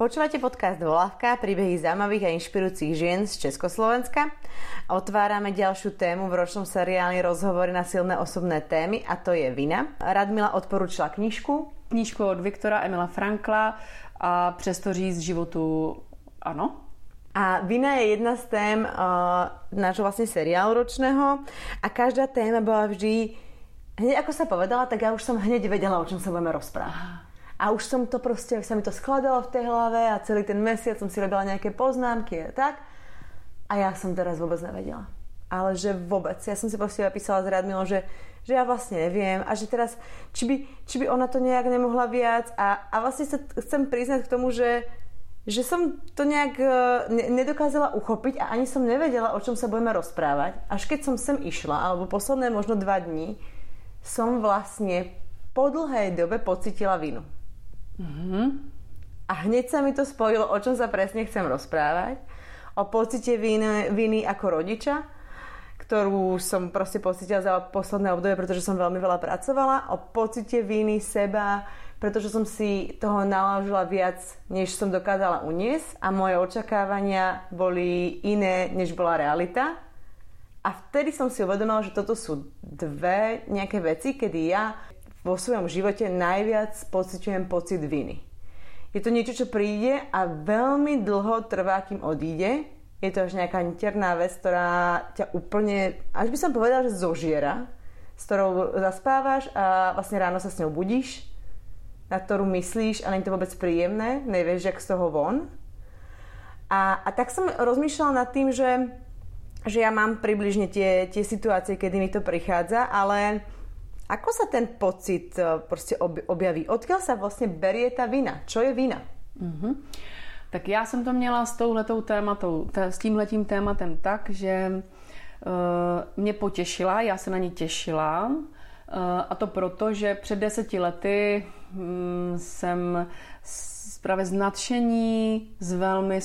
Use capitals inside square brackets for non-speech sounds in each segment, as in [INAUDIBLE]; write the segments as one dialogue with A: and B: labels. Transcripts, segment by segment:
A: Počúvate podcast Volávka, príbehy zaujímavých a inšpirujúcich žien z Československa. Otvárame ďalšiu tému v ročnom seriáli Rozhovory na silné osobné témy a to je vina. Radmila odporúčila knižku.
B: Knížku od Viktora Emila Frankla a přesto říct životu ano.
A: A vina je jedna z tém uh, nášho vlastne seriálu ročného a každá téma bola vždy hneď ako sa povedala, tak ja už som hneď vedela, o čom sa budeme rozprávať. A už som to proste, sa mi to skladalo v tej hlave a celý ten mesiac som si robila nejaké poznámky a tak. A ja som teraz vôbec nevedela. Ale že vôbec. Ja som si proste napísala s Radmilou, že, že ja vlastne neviem a že teraz, či by, či by ona to nejak nemohla viac a, a vlastne sa chcem priznať k tomu, že, že som to nejak e, ne, nedokázala uchopiť a ani som nevedela, o čom sa budeme rozprávať. Až keď som sem išla, alebo posledné možno dva dní, som vlastne po dlhej dobe pocitila vinu. Mm-hmm. A hneď sa mi to spojilo, o čom sa presne chcem rozprávať. O pocite viny, viny ako rodiča, ktorú som proste pocitila za posledné obdobie, pretože som veľmi veľa pracovala. O pocite viny seba, pretože som si toho naložila viac, než som dokázala uniesť a moje očakávania boli iné, než bola realita. A vtedy som si uvedomila, že toto sú dve nejaké veci, kedy ja vo svojom živote najviac pociťujem pocit viny. Je to niečo, čo príde a veľmi dlho trvá, kým odíde. Je to až nejaká interná vec, ktorá ťa úplne, až by som povedala, že zožiera, s ktorou zaspávaš a vlastne ráno sa s ňou budíš, na ktorú myslíš a není to vôbec príjemné, nevieš, jak z toho von. A, a tak som rozmýšľala nad tým, že, že ja mám približne tie, tie situácie, kedy mi to prichádza, ale Ako sa ten pocit prostě objaví? Odkiaľ sa vlastně berie ta vina? Čo je vina? Mm-hmm.
B: Tak já jsem to měla s touhletou tématou, s tímhletím tématem tak, že uh, mě potěšila, já se na ní těšila. Uh, a to proto, že před deseti lety um, jsem právě z nadšení, z velmi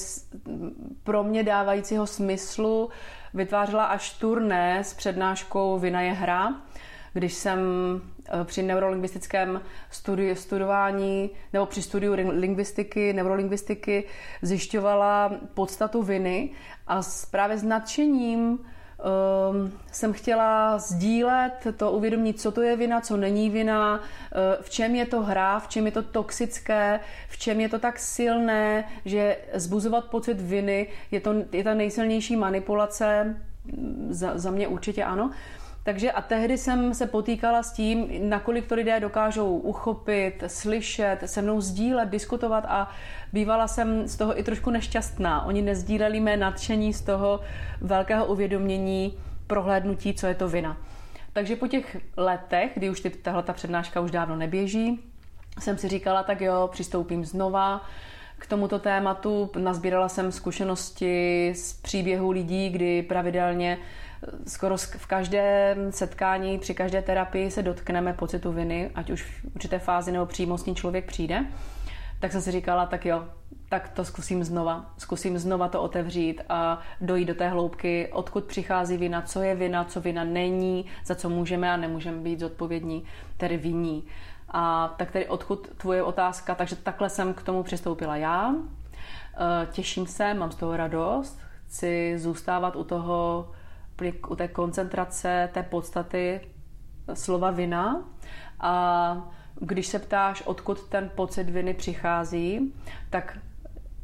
B: pro mě dávajícího smyslu vytvářela až turné s přednáškou Vina je hra když jsem eh, při neurolingvistickém studiu, studování nebo při studiu lingvistiky, neurolingvistiky zjišťovala podstatu viny a právě s nadšením um, jsem chtěla sdílet to, uvědomit, co to je vina, co není vina, uh, v čem je to hra, v čem je to toxické, v čem je to tak silné, že zbuzovat pocit viny je, to, je ta nejsilnější manipulace, za, za mě určitě ano. Takže a tehdy jsem se potýkala s tím, nakolik to lidé dokážou uchopit, slyšet, se mnou sdílet, diskutovat a bývala jsem z toho i trošku nešťastná. Oni nezdíleli mé nadšení z toho velkého uvědomění, prohlédnutí, co je to vina. Takže po těch letech, kdy už tahle ta přednáška už dávno neběží, jsem si říkala, tak jo, přistoupím znova k tomuto tématu. Nazbírala jsem zkušenosti z příběhu lidí, kdy pravidelně skoro v každém setkání, při každé terapii se dotkneme pocitu viny, ať už v určité fázi nebo přímo s ní člověk přijde, tak jsem si říkala, tak jo, tak to zkusím znova. Zkusím znova to otevřít a dojít do té hloubky, odkud přichází vina, co je vina, co vina není, za co můžeme a nemůžeme být zodpovědní, tedy viní. A tak tedy odkud tvoje otázka, takže takhle jsem k tomu přistoupila já. E, těším se, mám z toho radost, chci zůstávat u toho u té koncentrace té podstaty slova vina a když se ptáš, odkud ten pocit viny přichází, tak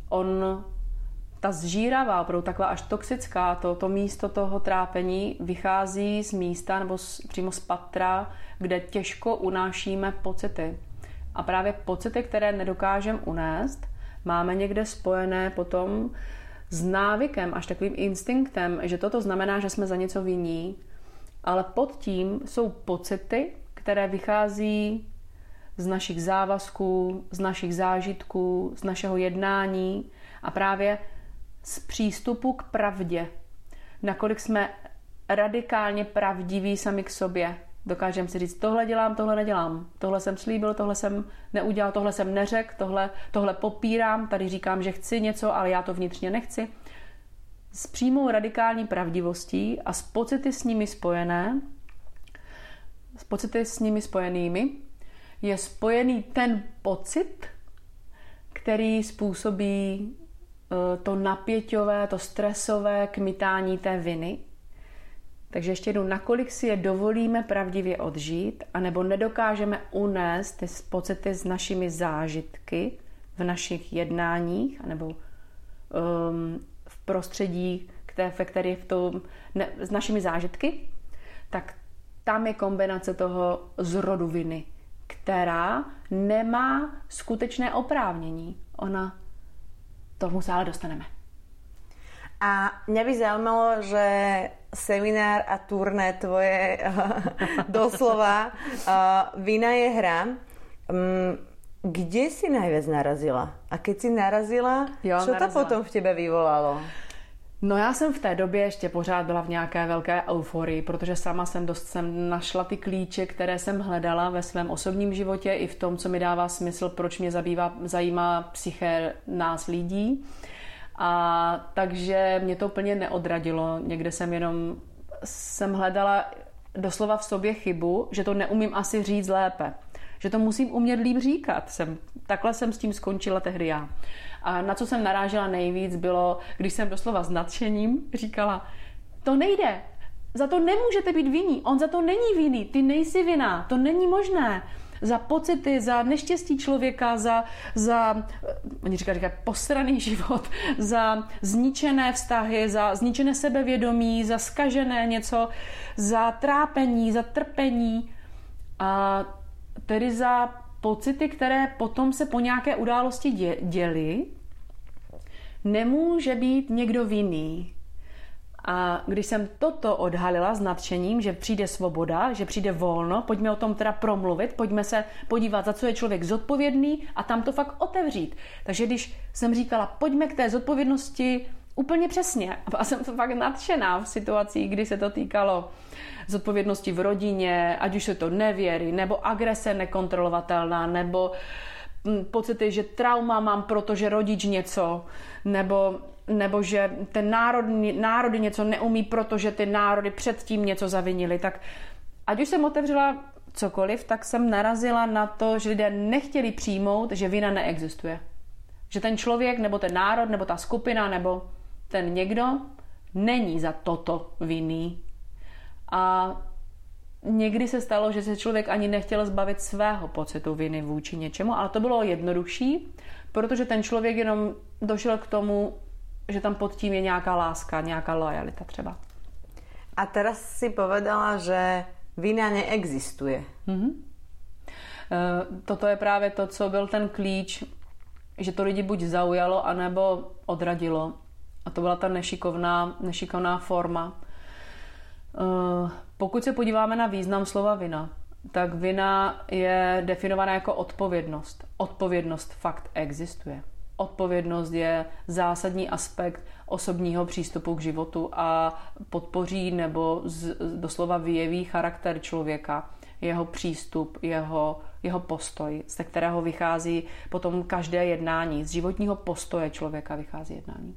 B: on ta zžíravá, opravdu taková až toxická, to, to místo toho trápení vychází z místa nebo z, přímo z patra, kde těžko unášíme pocity. A právě pocity, které nedokážeme unést, máme někde spojené potom s návykem, až takovým instinktem, že toto znamená, že jsme za něco vinní, ale pod tím jsou pocity, které vychází z našich závazků, z našich zážitků, z našeho jednání a právě z přístupu k pravdě. Nakolik jsme radikálně pravdiví sami k sobě, Dokážeme si říct, tohle dělám, tohle nedělám, tohle jsem slíbil, tohle jsem neudělal, tohle jsem neřekl, tohle, tohle popírám, tady říkám, že chci něco, ale já to vnitřně nechci. S přímou radikální pravdivostí a s pocity s nimi spojené, s pocity s nimi spojenými, je spojený ten pocit, který způsobí eh, to napěťové, to stresové kmitání té viny. Takže ještě jednou, nakolik si je dovolíme pravdivě odžít, anebo nedokážeme unést ty pocity s našimi zážitky v našich jednáních, anebo um, v prostředí, které, ve které v tom, ne, s našimi zážitky, tak tam je kombinace toho zrodu viny, která nemá skutečné oprávnění. Ona tomu se ale dostaneme.
A: A mě by zajímalo, že seminár a turné tvoje [LAUGHS] doslova Vina je hra. Mm, kde si najviac narazila? A keď si narazila, jo, co narazila. to potom v tebe vyvolalo?
B: No já jsem v té době ještě pořád byla v nějaké velké euforii, protože sama jsem dost jsem našla ty klíče, které jsem hledala ve svém osobním životě i v tom, co mi dává smysl, proč mě zabývá, zajímá psyché nás lidí. A takže mě to úplně neodradilo. Někde jsem jenom jsem hledala doslova v sobě chybu, že to neumím asi říct lépe. Že to musím umět líp říkat. Jsem, takhle jsem s tím skončila tehdy já. A na co jsem narážela nejvíc bylo, když jsem doslova s nadšením říkala, to nejde, za to nemůžete být vinný, on za to není vinný, ty nejsi vinná, to není možné za pocity, za neštěstí člověka, za, za oni říkají, říkají posraný život, za zničené vztahy, za zničené sebevědomí, za skažené něco, za trápení, za trpení a tedy za pocity, které potom se po nějaké události děly, nemůže být někdo vinný. A když jsem toto odhalila s nadšením, že přijde svoboda, že přijde volno, pojďme o tom teda promluvit, pojďme se podívat, za co je člověk zodpovědný a tam to fakt otevřít. Takže když jsem říkala, pojďme k té zodpovědnosti úplně přesně, a jsem to fakt nadšená v situacích, kdy se to týkalo zodpovědnosti v rodině, ať už se to nevěry, nebo agrese nekontrolovatelná, nebo hm, pocity, že trauma mám, protože rodič něco, nebo nebo že ten národ, národy něco neumí, protože ty národy předtím něco zavinili, tak ať už jsem otevřela cokoliv, tak jsem narazila na to, že lidé nechtěli přijmout, že vina neexistuje. Že ten člověk, nebo ten národ, nebo ta skupina, nebo ten někdo není za toto vinný. A někdy se stalo, že se člověk ani nechtěl zbavit svého pocitu viny vůči něčemu, ale to bylo jednodušší, protože ten člověk jenom došel k tomu, že tam pod tím je nějaká láska, nějaká lojalita třeba.
A: A teraz si povedala, že vina neexistuje. Mm-hmm.
B: Toto je právě to, co byl ten klíč, že to lidi buď zaujalo, anebo odradilo. A to byla ta nešikovná, nešikovná forma. Eh, pokud se podíváme na význam slova vina, tak vina je definovaná jako odpovědnost. Odpovědnost fakt existuje odpovědnost je zásadní aspekt osobního přístupu k životu a podpoří nebo z, doslova vyjeví charakter člověka, jeho přístup, jeho, jeho postoj, ze kterého vychází potom každé jednání. Z životního postoje člověka vychází jednání.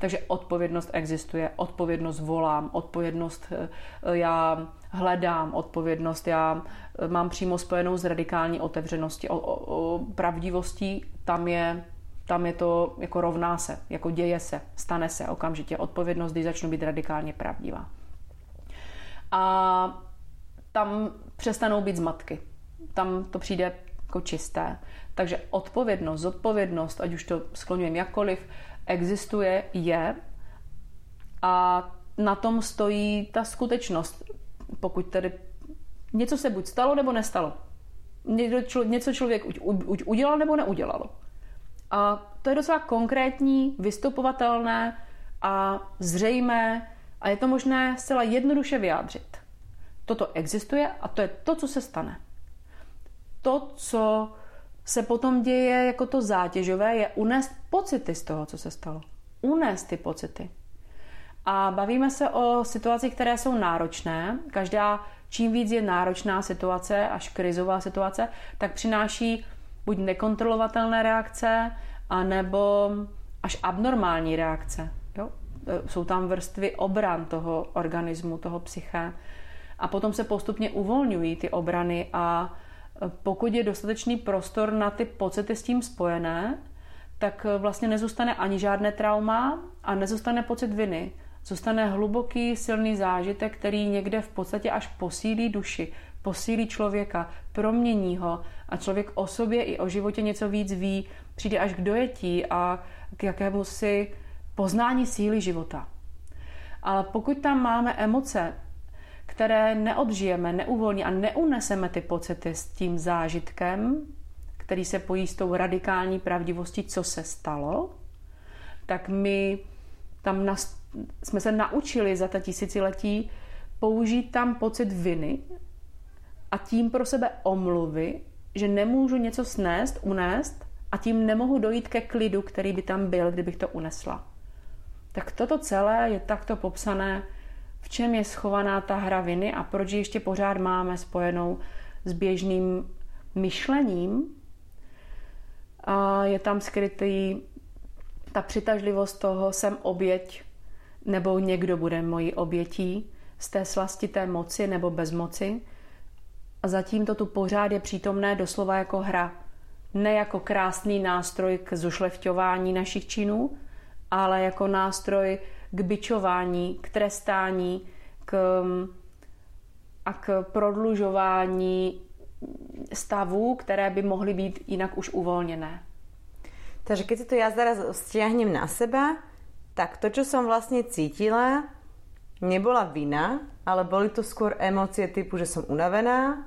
B: Takže odpovědnost existuje, odpovědnost volám, odpovědnost eh, já hledám, odpovědnost já eh, mám přímo spojenou s radikální otevřeností, o, o, o pravdivostí, tam je tam je to jako rovná se, jako děje se, stane se okamžitě. Odpovědnost, když začnu být radikálně pravdivá. A tam přestanou být zmatky. Tam to přijde jako čisté. Takže odpovědnost, zodpovědnost, ať už to skloňujeme jakkoliv, existuje, je a na tom stojí ta skutečnost. Pokud tedy něco se buď stalo, nebo nestalo. Něco člověk už udělal, nebo neudělalo. A to je docela konkrétní, vystupovatelné a zřejmé a je to možné zcela jednoduše vyjádřit. Toto existuje a to je to, co se stane. To, co se potom děje jako to zátěžové, je unést pocity z toho, co se stalo. Unést ty pocity. A bavíme se o situacích, které jsou náročné. Každá, čím víc je náročná situace, až krizová situace, tak přináší buď nekontrolovatelné reakce, anebo až abnormální reakce. Jo? E, jsou tam vrstvy obran toho organismu, toho psyché. A potom se postupně uvolňují ty obrany a e, pokud je dostatečný prostor na ty pocity s tím spojené, tak vlastně nezůstane ani žádné trauma a nezůstane pocit viny. Zůstane hluboký, silný zážitek, který někde v podstatě až posílí duši, posílí člověka, promění ho a člověk o sobě i o životě něco víc ví, přijde až k dojetí a k jakému si poznání síly života. Ale pokud tam máme emoce, které neodžijeme, neuvolní a neuneseme ty pocity s tím zážitkem, který se pojí s tou radikální pravdivostí, co se stalo, tak my tam nas, jsme se naučili za ta tisíciletí použít tam pocit viny a tím pro sebe omluvy, že nemůžu něco snést, unést a tím nemohu dojít ke klidu, který by tam byl, kdybych to unesla. Tak toto celé je takto popsané, v čem je schovaná ta hra viny a proč ji ještě pořád máme spojenou s běžným myšlením. A je tam skrytý ta přitažlivost toho, jsem oběť, nebo někdo bude mojí obětí z té slastité moci nebo bezmoci. A zatím to tu pořád je přítomné doslova jako hra. Ne jako krásný nástroj k zušlechťování našich činů, ale jako nástroj k byčování, k trestání, k, a k prodlužování stavů, které by mohly být jinak už uvolněné.
A: Takže keď si to ja zaraz stiahnem na seba, tak to, čo som vlastne cítila, nebola vina, ale boli to skôr emócie typu, že som unavená,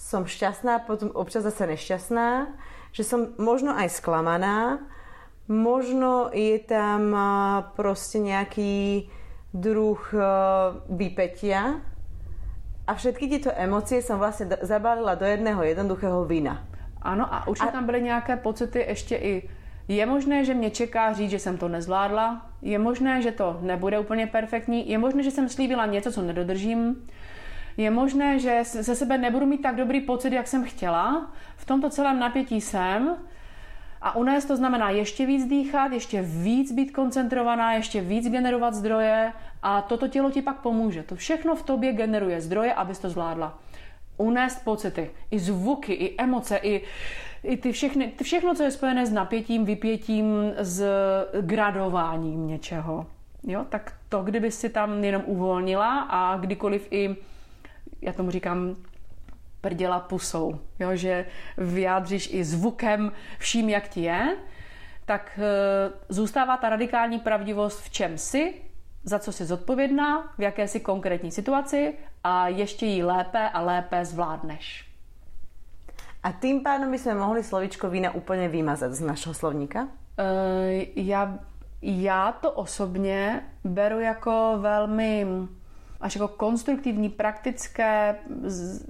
A: som šťastná, potom občas zase nešťastná, že som možno aj sklamaná, možno je tam proste nejaký druh vypetia a všetky tieto emócie som vlastne zabalila do jedného jednoduchého vina.
B: Ano a určitě a... tam byly nějaké pocity ještě i je možné, že mě čeká říct, že jsem to nezvládla. Je možné, že to nebude úplně perfektní. Je možné, že jsem slíbila něco, co nedodržím. Je možné, že ze sebe nebudu mít tak dobrý pocit, jak jsem chtěla. V tomto celém napětí jsem. A unést to znamená ještě víc dýchat, ještě víc být koncentrovaná, ještě víc generovat zdroje a toto tělo ti pak pomůže. To všechno v tobě generuje zdroje, abys to zvládla. Unést pocity, i zvuky, i emoce, i i ty všechny, ty všechno, co je spojené s napětím, vypětím, s gradováním něčeho. Jo, tak to, kdyby si tam jenom uvolnila a kdykoliv i, já tomu říkám, prděla pusou, jo, že vyjádříš i zvukem vším, jak ti je, tak e, zůstává ta radikální pravdivost v čem jsi, za co jsi zodpovědná, v jaké jsi konkrétní situaci a ještě ji lépe a lépe zvládneš.
A: A tým pádom by sme mohli slovičko vína úplně vymazat z našeho slovníka?
B: Uh, já, já to osobně beru jako velmi až jako konstruktivní, praktické,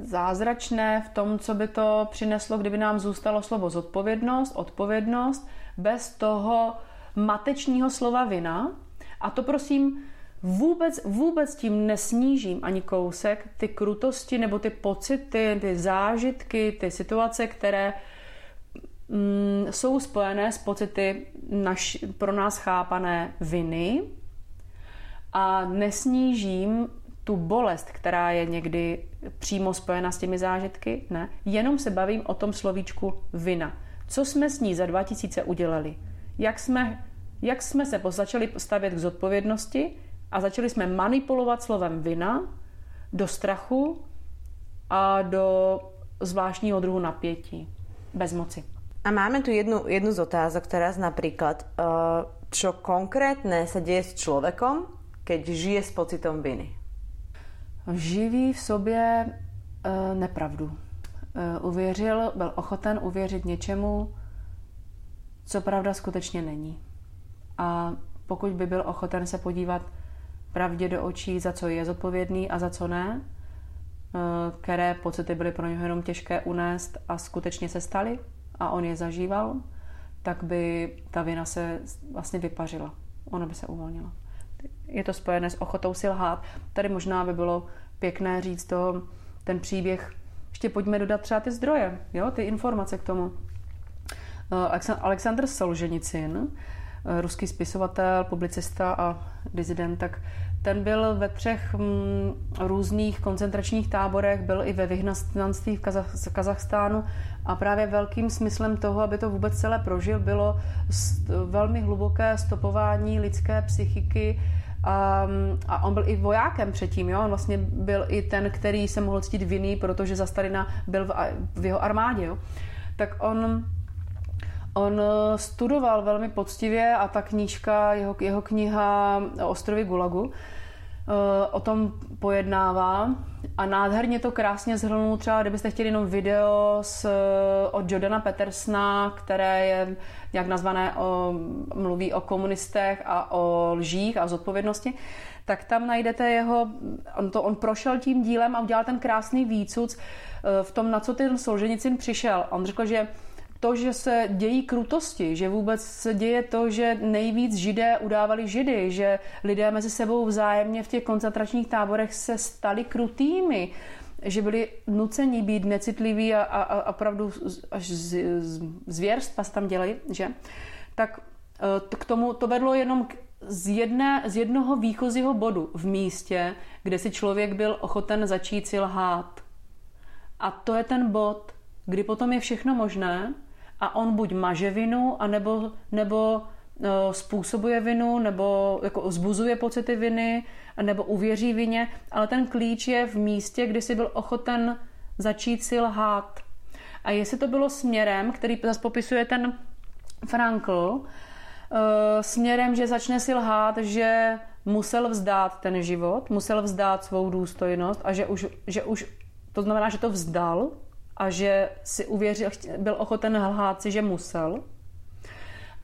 B: zázračné v tom, co by to přineslo, kdyby nám zůstalo slovo zodpovědnost, odpovědnost, bez toho matečního slova vina. A to prosím vůbec, vůbec tím nesnížím ani kousek ty krutosti nebo ty pocity, ty zážitky, ty situace, které mm, jsou spojené s pocity naš, pro nás chápané viny a nesnížím tu bolest, která je někdy přímo spojena s těmi zážitky, ne. Jenom se bavím o tom slovíčku vina. Co jsme s ní za 2000 udělali? Jak jsme, jak jsme se začali stavět k zodpovědnosti? a začali jsme manipulovat slovem vina do strachu a do zvláštního druhu napětí, bezmoci.
A: A máme tu jednu, jednu z otázok teraz napríklad, uh, čo konkrétne sa deje s človekom, keď žije s pocitom viny?
B: Živí v sobě uh, nepravdu. Uh, uvěřil, byl ochoten uvěřit něčemu, co pravda skutečně není. A pokud by byl ochoten se podívat pravdě do očí, za co je zodpovědný a za co ne, eh, které pocity byly pro něho jenom těžké unést a skutečně se staly a on je zažíval, tak by ta vina se vlastně vypařila. Ona by se uvolnila. Je to spojené s ochotou si lhát. Tady možná by bylo pěkné říct to, ten příběh, ještě pojďme dodat třeba ty zdroje, jo, ty informace k tomu. Eh, Aleksandr Solženicin, Eh, ruský spisovatel, publicista a dizident, tak ten byl ve třech mm, různých koncentračních táborech, byl i ve vyhnanství v Kazach- Kazachstánu a právě velkým smyslem toho, aby to vůbec celé prožil, bylo velmi hluboké stopování lidské psychiky, a, a on byl i vojákem předtím, jo? on vlastně byl i ten, který se mohl cítit vinný, protože za Stalina byl v, v jeho armádě. Jo? Tak on On eh, studoval velmi poctivě a ta knížka, jeho, jeho kniha Ostrovy Gulagu, o tom pojednává a nádherně to krásně zhrnul třeba, kdybyste chtěli jenom video z, od Jordana Petersna, které je nějak nazvané, o, mluví o komunistech a o lžích a zodpovědnosti, tak tam najdete jeho, on, to, on prošel tím dílem a udělal ten krásný výcuc eh, v tom, na co ten Solženicin přišel. On řekl, že to, že se dějí krutosti, že vůbec se děje to, že nejvíc židé udávali židy, že lidé mezi sebou vzájemně v těch koncentračních táborech se stali krutými, že byli nuceni být necitliví a, a, a opravdu až z, z, zvěrstva tam dělají, že? Tak e, k tomu to vedlo jenom z, jedné, z jednoho výchozího bodu v místě, kde si člověk byl ochoten začít si lhát. A to je ten bod, kdy potom je všechno možné, a on buď maže vinu, anebo, nebo no, způsobuje vinu, nebo jako zbuzuje pocity viny, nebo uvěří vině, ale ten klíč je v místě, kdy si byl ochoten začít si lhát. A jestli to bylo směrem, který zase popisuje ten Frankl, eh, směrem, že začne si lhát, že musel vzdát ten život, musel vzdát svou důstojnost a že už, že už to znamená, že to vzdal, a že si uvěřil, byl ochoten lhát si, že musel.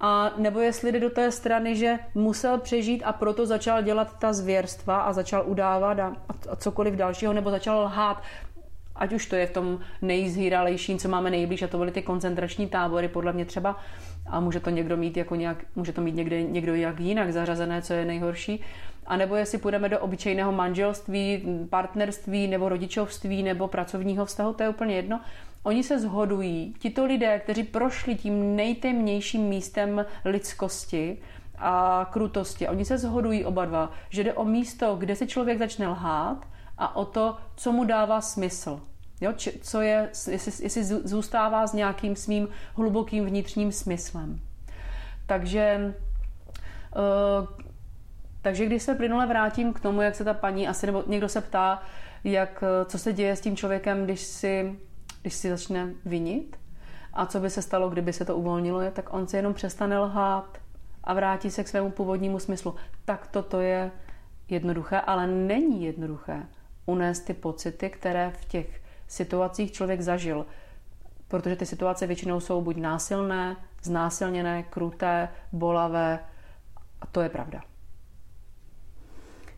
B: A nebo jestli jde do té strany, že musel přežít a proto začal dělat ta zvěrstva a začal udávat a, a cokoliv dalšího, nebo začal lhát, ať už to je v tom nejzhýralejším, co máme nejblíž, a to byly ty koncentrační tábory, podle mě třeba, a může to někdo mít jako nějak, může to mít někde, někdo jak jinak zařazené, co je nejhorší, a nebo jestli půjdeme do obyčejného manželství, partnerství nebo rodičovství nebo pracovního vztahu, to je úplně jedno. Oni se zhodují, tito lidé, kteří prošli tím nejtemnějším místem lidskosti a krutosti, oni se zhodují oba dva, že jde o místo, kde se člověk začne lhát a o to, co mu dává smysl. Jo, či, co je, jestli, jestli zůstává s nějakým svým hlubokým vnitřním smyslem. Takže uh, takže když se plynule vrátím k tomu, jak se ta paní asi, nebo někdo se ptá, jak, co se děje s tím člověkem, když si, když si začne vinit a co by se stalo, kdyby se to uvolnilo, tak on se jenom přestane lhát a vrátí se k svému původnímu smyslu. Tak toto je jednoduché, ale není jednoduché unést ty pocity, které v těch situacích člověk zažil. Protože ty situace většinou jsou buď násilné, znásilněné, kruté, bolavé. A to je pravda.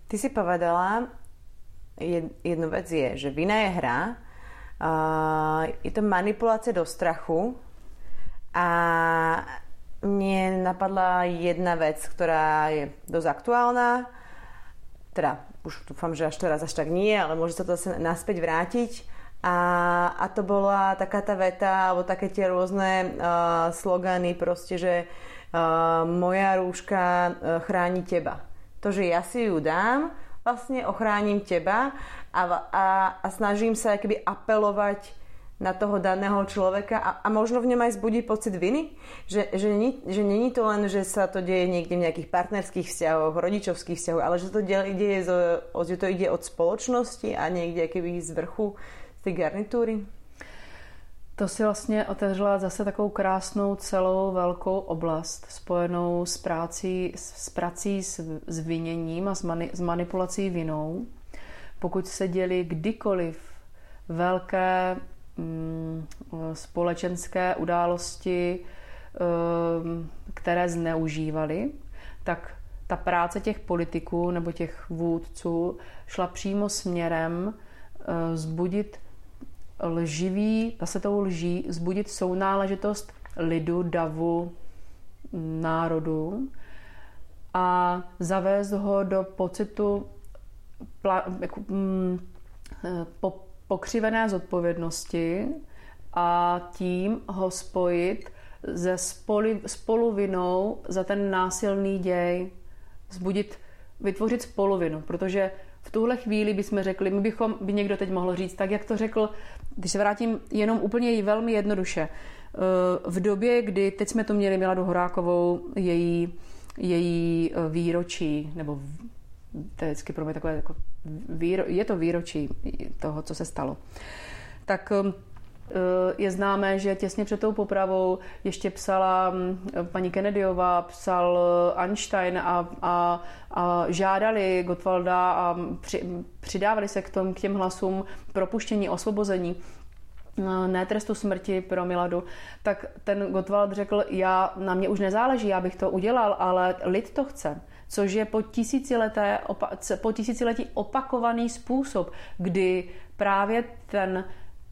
A: Ty si povedala, jednu vec je, že vina je hra, je to manipulácia do strachu a mne napadla jedna vec, ktorá je dosť aktuálna, teda už dúfam, že až teraz až tak nie, ale môže sa to zase naspäť vrátiť. A, a to bola taká tá veta, alebo také tie rôzne uh, slogany, proste, že uh, moja rúška uh, chráni teba to, že ja si ju dám, vlastne ochránim teba a, a, a snažím sa keby apelovať na toho daného človeka a, a možno v ňom aj zbudí pocit viny, že, že, nie, že není to len, že sa to deje niekde v nejakých partnerských vzťahoch, rodičovských vzťahoch, ale že to, deje, že to ide od spoločnosti a niekde keby z vrchu z tej garnitúry?
B: To si vlastně otevřela zase takovou krásnou celou velkou oblast spojenou s prací s, prací s, s viněním a s, mani, s manipulací vinou. Pokud se děli kdykoliv velké mm, společenské události, mm, které zneužívali, tak ta práce těch politiků nebo těch vůdců šla přímo směrem e, zbudit lživý, zase tou lží, zbudit sounáležitost lidu, davu, národu a zavést ho do pocitu pla, jako, mm, po, pokřivené zodpovědnosti a tím ho spojit se spoli, spoluvinou za ten násilný děj, zbudit vytvořit spolovinu, protože v tuhle chvíli bychom řekli, my bychom, by někdo teď mohl říct, tak jak to řekl, když se vrátím jenom úplně velmi jednoduše, eh, v době, kdy teď jsme to měli Miladu Horákovou, její, její eh, výročí, nebo to je vždycky pro mě takové, jako výro, je to výročí toho, co se stalo. Tak eh, je známé, že těsně před tou popravou ještě psala hm, paní Kennedyová, psal Einstein a, a, a žádali Gottwalda a při, přidávali se k, tom, k těm hlasům propuštění, osvobození ne trestu smrti pro Miladu, tak ten Gottwald řekl, já, na mě už nezáleží, já bych to udělal, ale lid to chce. Což je po, tisícileté, po tisíciletí opakovaný způsob, kdy právě ten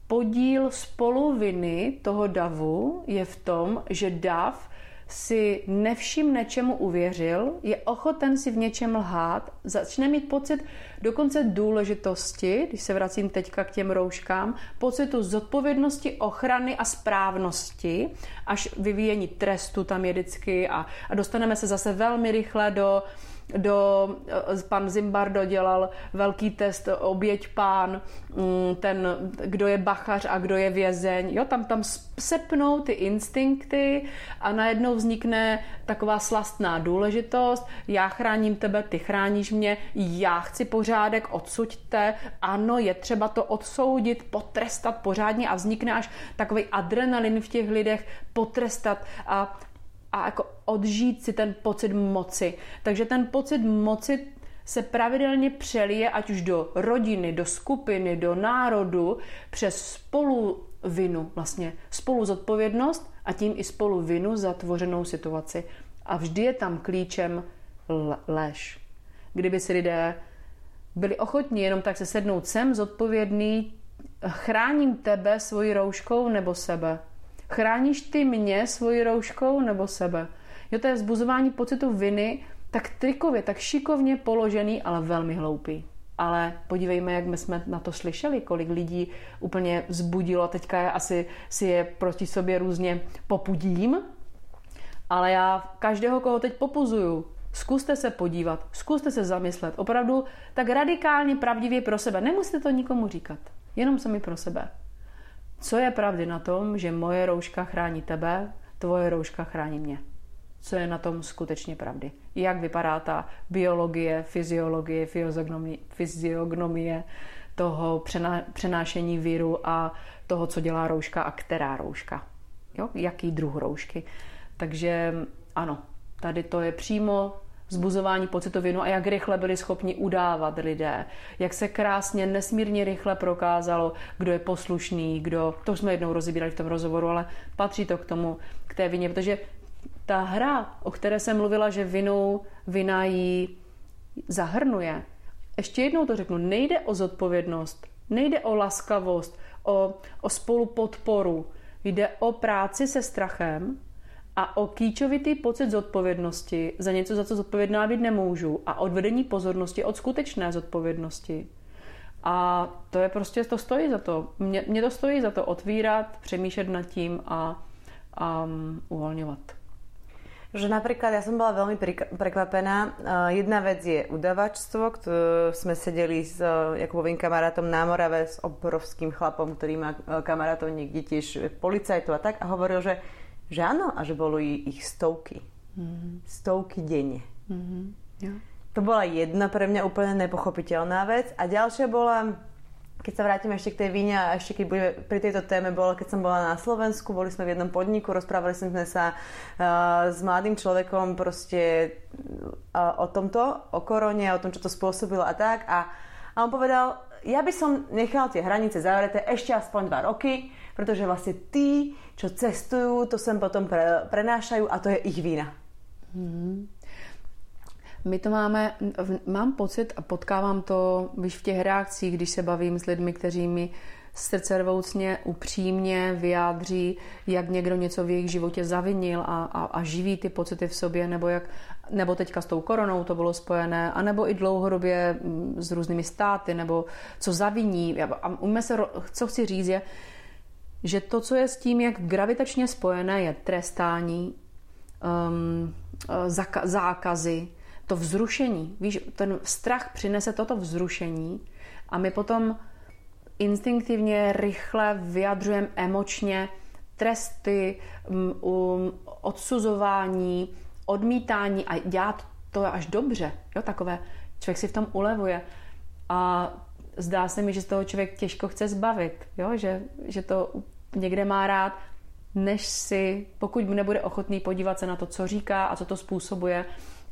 B: podíl spoluviny toho davu je v tom, že dav si nevšimne, čemu uvěřil, je ochoten si v něčem lhát, začne mít pocit dokonce důležitosti, když se vracím teďka k těm rouškám, pocitu zodpovědnosti, ochrany a správnosti, až vyvíjení trestu tam je vždycky a, a dostaneme se zase velmi rychle do do, eh, pan Zimbardo dělal velký test oběť pán, mm, ten, kdo je bachař a kdo je vězeň. Jo, tam, tam sepnou ty instinkty a najednou vznikne taková slastná důležitost. Já chráním tebe, ty chráníš mě, já chci pořádek, odsuďte. Ano, je třeba to odsoudit, potrestat pořádně a vznikne až takový adrenalin v těch lidech, potrestat a a jako odžít si ten pocit moci. Takže ten pocit moci se pravidelně přelije ať už do rodiny, do skupiny, do národu přes spolu vinu, vlastně spolu zodpovědnost a tím i spolu vinu za tvořenou situaci. A vždy je tam klíčem lež. Kdyby si lidé byli ochotní jenom tak se sednout sem zodpovědný, chráním tebe svojí rouškou nebo sebe. Chráníš ty mě svojí rouškou nebo sebe? Jo, to je zbuzování pocitu viny, tak trikově, tak šikovně položený, ale velmi hloupý. Ale podívejme, jak my jsme na to slyšeli, kolik lidí úplně vzbudilo. Teďka je asi si je proti sobě různě popudím, ale já každého, koho teď popuzuju, zkuste se podívat, zkuste se zamyslet. Opravdu tak radikálně pravdivě pro sebe. Nemusíte to nikomu říkat, jenom sami pro sebe. Co je pravdy na tom, že moje rouška chrání tebe, tvoje rouška chrání mě? Co je na tom skutečně pravdy? Jak vypadá ta biologie, fyziologie, fyziognomie toho přenášení viru a toho, co dělá rouška a která rouška? Jo? Jaký druh roušky? Takže ano, tady to je přímo vzbuzování pocitu vinu a jak rychle byli schopni udávat lidé. Jak se krásně, nesmírně rychle prokázalo, kdo je poslušný, kdo, to jsme jednou rozebírali v tom rozhovoru, ale patří to k tomu, k té vině, protože ta hra, o které jsem mluvila, že vinou vina jí zahrnuje, ještě jednou to řeknu, nejde o zodpovědnost, nejde o laskavost, o, o spolupodporu, jde o práci se strachem, a o kýčovitý pocit zodpovědnosti za něco, za co zodpovědná být nemůžu a odvedení pozornosti od skutečné zodpovědnosti. A to je prostě, to stojí za to. Mě, mě to stojí za to otvírat, přemýšlet nad tím a, a um, uvolňovat.
A: Že napríklad ja som bola veľmi prekvapená. Jedna vec je udavačstvo, ktoré sme sedeli s e, Jakubovým kamarátom na Morave s obrovským chlapom, ktorý má e, kamarátov niekde tiež policajtu a tak a hovoril, že že áno a že boli ich stovky. Mm-hmm. Stovky denne. Mm-hmm. To bola jedna pre mňa úplne nepochopiteľná vec. A ďalšia bola, keď sa vrátim ešte k tej víne a ešte keď bude pri tejto téme, bola, keď som bola na Slovensku, boli sme v jednom podniku, rozprávali sme sa uh, s mladým človekom proste uh, o tomto, o korone, o tom, čo to spôsobilo a tak. A, a on povedal, ja by som nechal tie hranice zavreté ešte aspoň dva roky, pretože vlastne tí, čo cestujú, to sem potom pre, prenášajú a to je ich vina. Hmm.
B: My to máme, mám pocit a potkávám to, víš, v těch reakcích, když se bavím s lidmi, kteří mi srdcervoucně, upřímně vyjádří, jak někdo něco v jejich životě zavinil a, a, a živí ty pocity v sobě, nebo, jak, nebo teďka s tou koronou to bylo spojené, anebo i dlouhodobě mm, s různými státy, nebo co zaviní. A umíme se, co chci říct je, že to, co je s tím, jak gravitačně spojené, je trestání, um, zaka- zákazy, to vzrušení, víš, ten strach přinese toto vzrušení a my potom instinktivně, rychle vyjadřujeme emočně tresty, um, odsuzování, odmítání a dělat to až dobře. Jo, takové, člověk si v tom ulevuje. A zdá se mi, že z toho člověk těžko chce zbavit, jo? Že, že to někde má rád, než si, pokud nebude ochotný podívat se na to, co říká a co to způsobuje.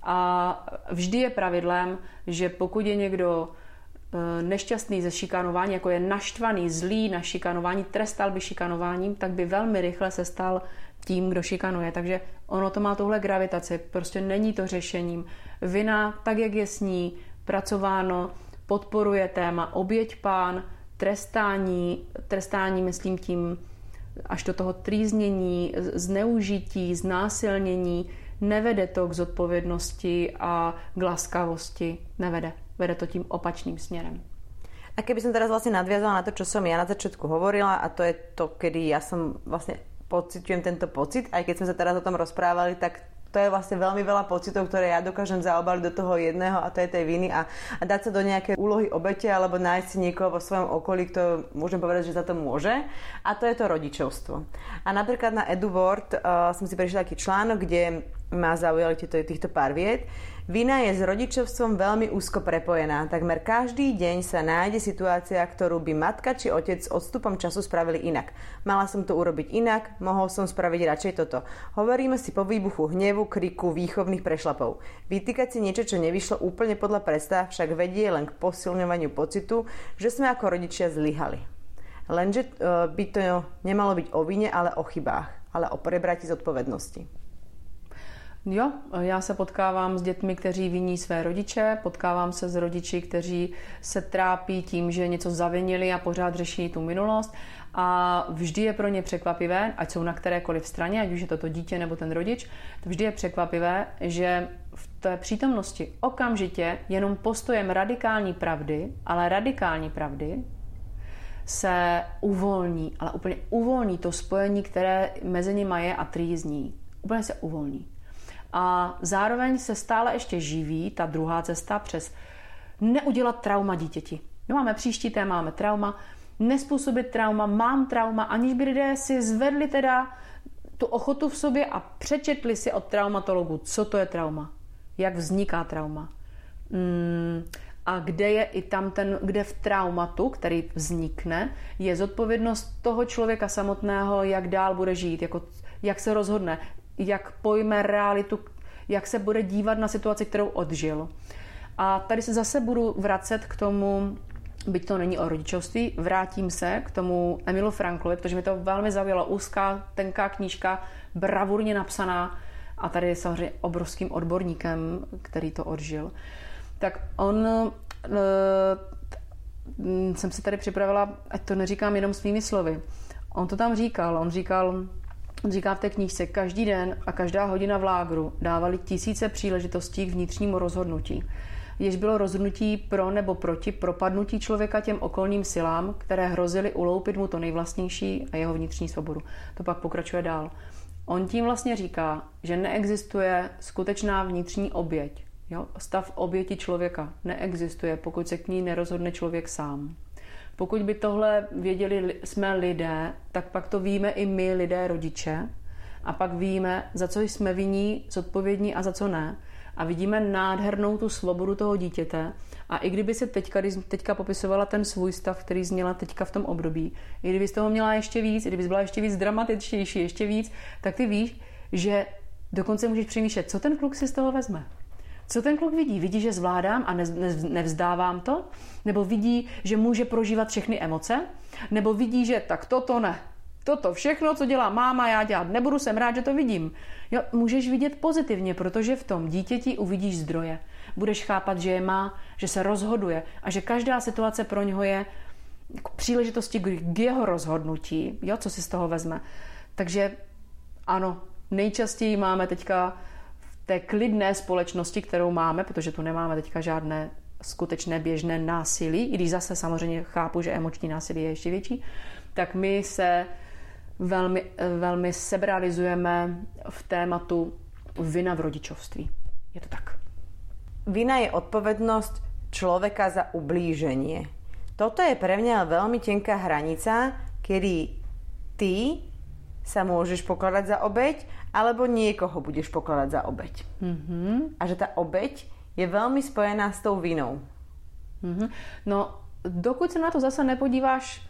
B: A vždy je pravidlem, že pokud je někdo e, nešťastný ze šikanování, jako je naštvaný, zlý na šikanování, trestal by šikanováním, tak by velmi rychle se stal tím, kdo šikanuje. Takže ono to má tuhle gravitaci, prostě není to řešením. Vina, tak jak je s ní pracováno, podporuje téma oběť pán, trestání, trestání myslím tím až do toho trýznění, zneužití, znásilnění, nevede to k zodpovědnosti a k laskavosti. Nevede. Vede to tím opačným směrem.
A: A keby som teraz vlastne nadviazala na to, čo som ja na začiatku hovorila, a to je to, kedy ja som vlastne pociťujem tento pocit, aj keď sme sa teraz o tom rozprávali, tak to je vlastne veľmi veľa pocitov, ktoré ja dokážem zaobaliť do toho jedného a to je tej viny a, a dať sa do nejaké úlohy obete alebo nájsť si niekoho vo svojom okolí, kto môžem povedať, že za to môže a to je to rodičovstvo. A napríklad na EduWord uh, som si prečítala taký článok, kde ma zaujali týchto, týchto pár vied, Vina je s rodičovstvom veľmi úzko prepojená. Takmer každý deň sa nájde situácia, ktorú by matka či otec s odstupom času spravili inak. Mala som to urobiť inak, mohol som spraviť radšej toto. Hovoríme si po výbuchu hnevu, kriku, výchovných prešlapov. Vytýkať si niečo, čo nevyšlo úplne podľa predstav, však vedie len k posilňovaniu pocitu, že sme ako rodičia zlyhali. Lenže uh, by to nemalo byť o vine, ale o chybách, ale o prebrati zodpovednosti.
B: Jo, já se potkávám s dětmi, kteří viní své rodiče, potkávám se s rodiči, kteří se trápí tím, že něco zavinili a pořád řeší tu minulost a vždy je pro ně překvapivé, ať jsou na kterékoliv straně, ať už je to to dítě nebo ten rodič, to vždy je překvapivé, že v té přítomnosti okamžitě jenom postojem radikální pravdy, ale radikální pravdy, se uvolní, ale úplně uvolní to spojení, které mezi nimi je a trýzní. Úplně se uvolní. A zároveň se stále ještě živí ta druhá cesta přes neudělat trauma dítěti. My máme příští téma, máme trauma, nespůsobit trauma, mám trauma, aniž by lidé si zvedli teda tu ochotu v sobě a přečetli si od traumatologu, co to je trauma, jak vzniká trauma. Hmm, a kde je i tam ten, kde v traumatu, který vznikne, je zodpovědnost toho člověka samotného, jak dál bude žít, jako, jak se rozhodne, jak pojme realitu, jak se bude dívat na situaci, kterou odžil. A tady se zase budu vracet k tomu, byť to není o rodičovství, vrátím se k tomu Emilu Franklovi, protože mi to velmi zaujala úzká, tenká knížka, bravurně napsaná a tady je samozřejmě obrovským odborníkem, který to odžil. Tak on, e, jsem si tady připravila, ať to neříkám jenom svými slovy, on to tam říkal, on říkal, říká v té knížce, každý den a každá hodina v lágru dávali tisíce příležitostí k vnitřnímu rozhodnutí. Jež bylo rozhodnutí pro nebo proti propadnutí člověka těm okolním silám, které hrozily uloupit mu to nejvlastnější a jeho vnitřní svobodu. To pak pokračuje dál. On tím vlastně říká, že neexistuje skutečná vnitřní oběť. Jo? Stav oběti člověka neexistuje, pokud se k ní nerozhodne člověk sám. Pokud by tohle věděli jsme lidé, tak pak to víme i my, lidé, rodiče. A pak víme, za co jsme viní, zodpovědní a za co ne. A vidíme nádhernou tu svobodu toho dítěte. A i kdyby se teďka, když teďka popisovala ten svůj stav, který zněla teďka v tom období, i kdyby z toho měla ještě víc, i kdyby byla ještě víc dramatičtější, ještě víc, tak ty víš, že dokonce můžeš přemýšlet, co ten kluk si z toho vezme. Co ten kluk vidí? Vidí, že zvládám a ne, ne, nevzdávám to? Nebo vidí, že může prožívat všechny emoce? Nebo vidí, že tak toto ne. Toto všechno, co dělá máma, já dělat nebudu, jsem rád, že to vidím. Jo, můžeš vidět pozitivně, protože v tom dítěti uvidíš zdroje. Budeš chápat, že je má, že se rozhoduje a že každá situace pro něho je k příležitosti k jeho rozhodnutí, jo, co si z toho vezme. Takže ano, nejčastěji máme teďka té klidné společnosti, kterou máme, protože tu nemáme teďka žádné skutečné běžné násilí, i když zase samozřejmě chápu, že emoční násilí je ještě větší, tak my se velmi, velmi sebralizujeme v tématu vina v rodičovství. Je to tak.
A: vina je odpovednosť človeka za ublíženie. Toto je pre mňa veľmi tenká hranica, kedy ty sa môžeš pokladať za obeď, alebo niekoho budeš pokladať za obeď. Mm-hmm. A že tá obeď je veľmi spojená s tou vinou.
B: Mm-hmm. No, dokud se na to zase nepodíváš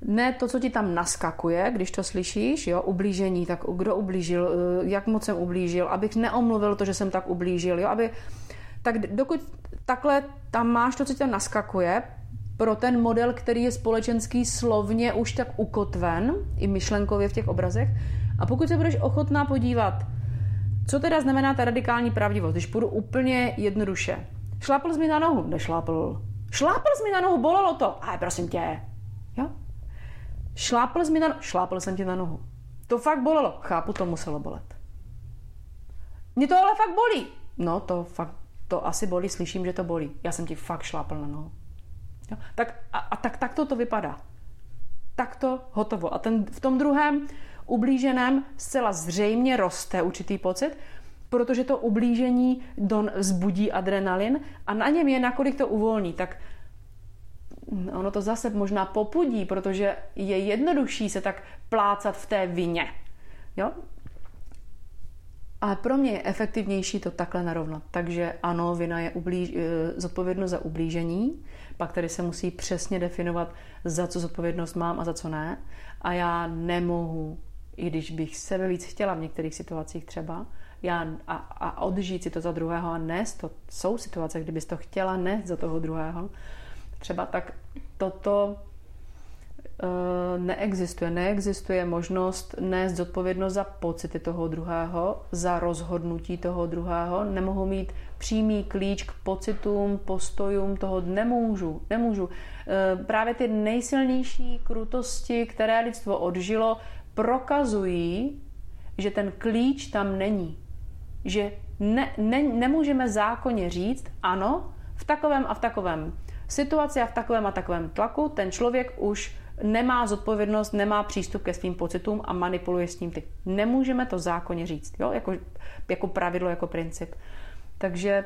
B: ne to, co ti tam naskakuje, když to slyšíš, jo, ublížení, tak kdo ublížil, eh, jak moc jsem ublížil, abych neomluvil to, že jsem tak ublížil, jo, aby, tak dokud takhle tam máš to, co ti tam naskakuje, pro ten model, který je společenský slovně už tak ukotven, i myšlenkově v těch obrazech, a pokud se budeš ochotná podívat, co teda znamená ta radikální pravdivost, když půjdu úplně jednoduše. Šlápl jsi mi na nohu? Nešlápl. Šlápl jsi mi na nohu, bolelo to. Ale prosím tě. Jo? Šlápl jsi mi na nohu? Šlápl jsem ti na nohu. To fakt bolelo. Chápu, to muselo bolet. Mě to ale fakt bolí. No, to fakt, to asi bolí, slyším, že to bolí. Já jsem ti fakt šlápl na nohu. Jo? Tak, a, a tak, tak to to vypadá. Tak to hotovo. A ten, v tom druhém ublíženém zcela zřejmě roste určitý pocit, protože to ublížení don zbudí adrenalin a na něm je, nakolik to uvolní. Tak ono to zase možná popudí, protože je jednodušší se tak plácat v té vině. Jo? Ale pro mě je efektivnější to takhle narovnat. Takže ano, vina je ublíž, eh, zodpovědnost za ublížení, pak tady se musí přesně definovat, za co zodpovědnost mám a za co ne. A já nemohu, i když bych sebe víc chtěla v některých situacích třeba, já a, a odžít si to za druhého a nést to. Jsou situace, kdybys to chtěla nést za toho druhého. Třeba tak toto Eh, neexistuje. Neexistuje možnost nést zodpovědnost za pocity toho druhého, za rozhodnutí toho druhého. Nemohu mít přímý klíč k pocitům, postojům toho nemůžu. Nemůžu. Eh, právě ty nejsilnější krutosti, které lidstvo odžilo, prokazují, že ten klíč tam není. Že ne, ne, nemůžeme zákonně říct, ano, v takovém a v takovém situaci a v takovém a takovém tlaku ten člověk už nemá zodpovědnost, nemá přístup ke svým pocitům a manipuluje s ním ty. Nemůžeme to zákonně říct, jo? Jako, jako pravidlo, jako princip. Takže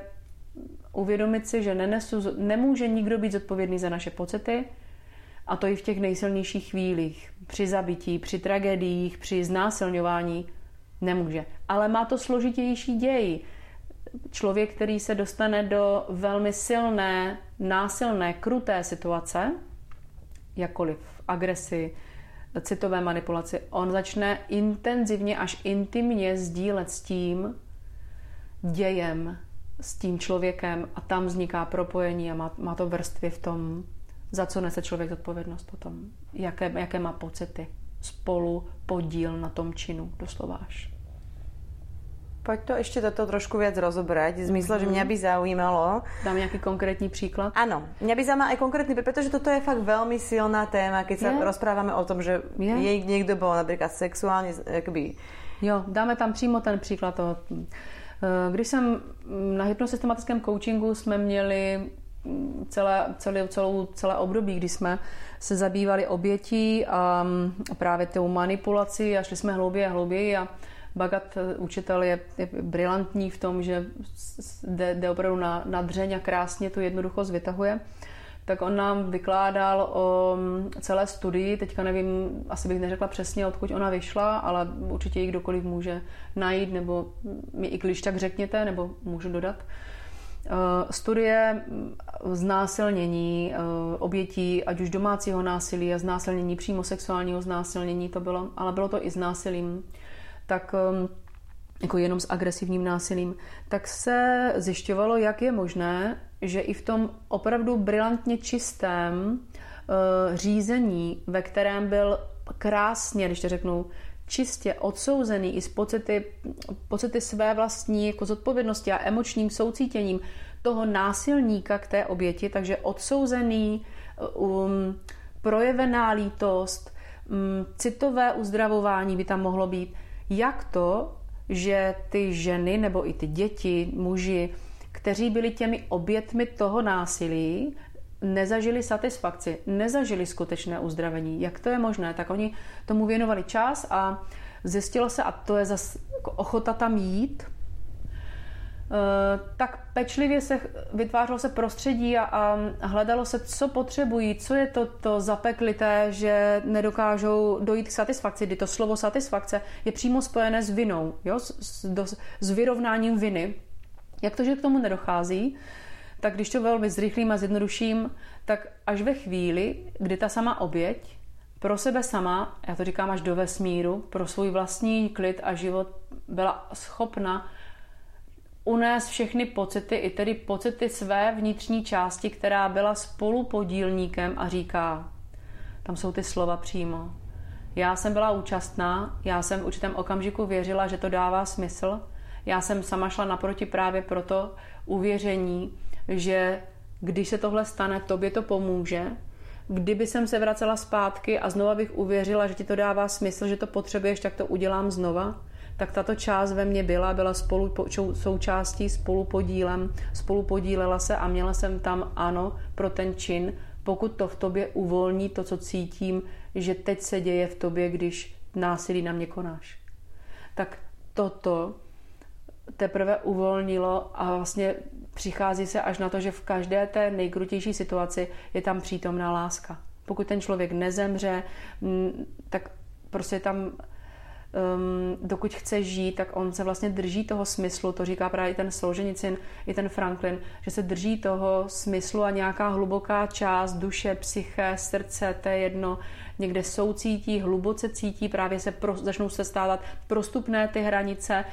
B: uvědomit si, že nenesu, nemůže nikdo být zodpovědný za naše pocity, a to i v těch nejsilnějších chvílích, při zabití, při tragédiích, při znásilňování, nemůže. Ale má to složitější děj. Člověk, který se dostane do velmi silné, násilné, kruté situace, jakkoliv agresi, citové manipulaci, on začne intenzivně až intimně sdílet s tím dějem, s tím člověkem a tam vzniká propojení a má, má to vrstvy v tom, za co nese člověk zodpovědnost potom, jaké, jaké má pocity, spolu podíl na tom činu, doslova až.
A: Poď to ešte toto trošku viac rozobrať, v zmysle, mm-hmm. že mňa by zaujímalo.
B: Dám nejaký konkrétny príklad?
A: Áno, mňa by zaujímal aj konkrétny pretože toto je fakt veľmi silná téma, keď sa je. rozprávame o tom, že je. jej niekto bol napríklad sexuálne, akoby...
B: Jo, dáme tam přímo ten příklad toho. Eh, když jsem na hypnosystematickém coachingu jsme měli mm, celé, celé, celou, celé období, kdy jsme se zabývali obětí a právě tou manipulací a šli jsme hlouběji a hlouběji a Bagat eh, učitel je, je brilantní v tom, že jde, jde opravdu na, na dřeň a krásně tu jednoduchost vytahuje. Tak on nám vykládal o mm, celé studii, teďka nevím, asi bych neřekla přesně, odkud ona vyšla, ale určitě ji kdokoliv může najít, nebo mi i když tak řekněte, nebo můžu dodat. Eh, studie mm, znásilnění eh, obětí, ať už domácího násilí a znásilnění, přímo sexuálního znásilnění to bylo, ale bylo to i s násilím tak um, jako jenom s agresivním násilím, tak se zjišťovalo, jak je možné, že i v tom opravdu brilantně čistém uh, řízení, ve kterém byl krásně, když to řeknu, čistě odsouzený i s pocity, pocity své vlastní jako zodpovědnosti a emočním soucítěním toho násilníka k té oběti, takže odsouzený, um, projevená lítost, um, citové uzdravování by tam mohlo být, jak to, že ty ženy nebo i ty děti, muži, kteří byli těmi obětmi toho násilí, nezažili satisfakci, nezažili skutečné uzdravení. Jak to je možné? Tak oni tomu věnovali čas a zjistilo se, a to je zase jako ochota tam jít, tak pečlivě se vytvářelo se prostředí a, a hledalo se, co potřebují, co je to, to zapeklité, že nedokážou dojít k satisfakci, kdy to slovo satisfakce je přímo spojené s vinou, jo? S, s, s vyrovnáním viny. Jak to, že k tomu nedochází? Tak když to velmi zrychlím a zjednoduším, tak až ve chvíli, kdy ta sama oběť pro sebe sama, já to říkám až do vesmíru, pro svůj vlastní klid a život byla schopna unést všechny pocity, i tedy pocity své vnitřní části, která byla spolupodílníkem a říká, tam jsou ty slova přímo. Já jsem byla účastná, já jsem v určitém okamžiku věřila, že to dává smysl. Já jsem sama šla naproti právě proto uvěření, že když se tohle stane, tobě to pomůže. Kdyby jsem se vracela zpátky a znova bych uvěřila, že ti to dává smysl, že to potřebuješ, tak to udělám znova tak tato část ve mně byla, byla spolu, součástí, spolupodílem, spolupodílela se a měla jsem tam ano pro ten čin, pokud to v tobě uvolní to, co cítím, že teď se děje v tobě, když násilí na mě konáš. Tak toto teprve uvolnilo a vlastně přichází se až na to, že v každé té nejkrutější situaci je tam přítomná láska. Pokud ten člověk nezemře, tak prostě tam um, dokud chce žít, tak on se vlastně drží toho smyslu, to říká právě i ten Solženicin, i ten Franklin, že se drží toho smyslu a nějaká hluboká část duše, psyché, srdce, to je jedno, někde soucítí, hluboce cítí, právě se pro, začnou se stávat prostupné ty hranice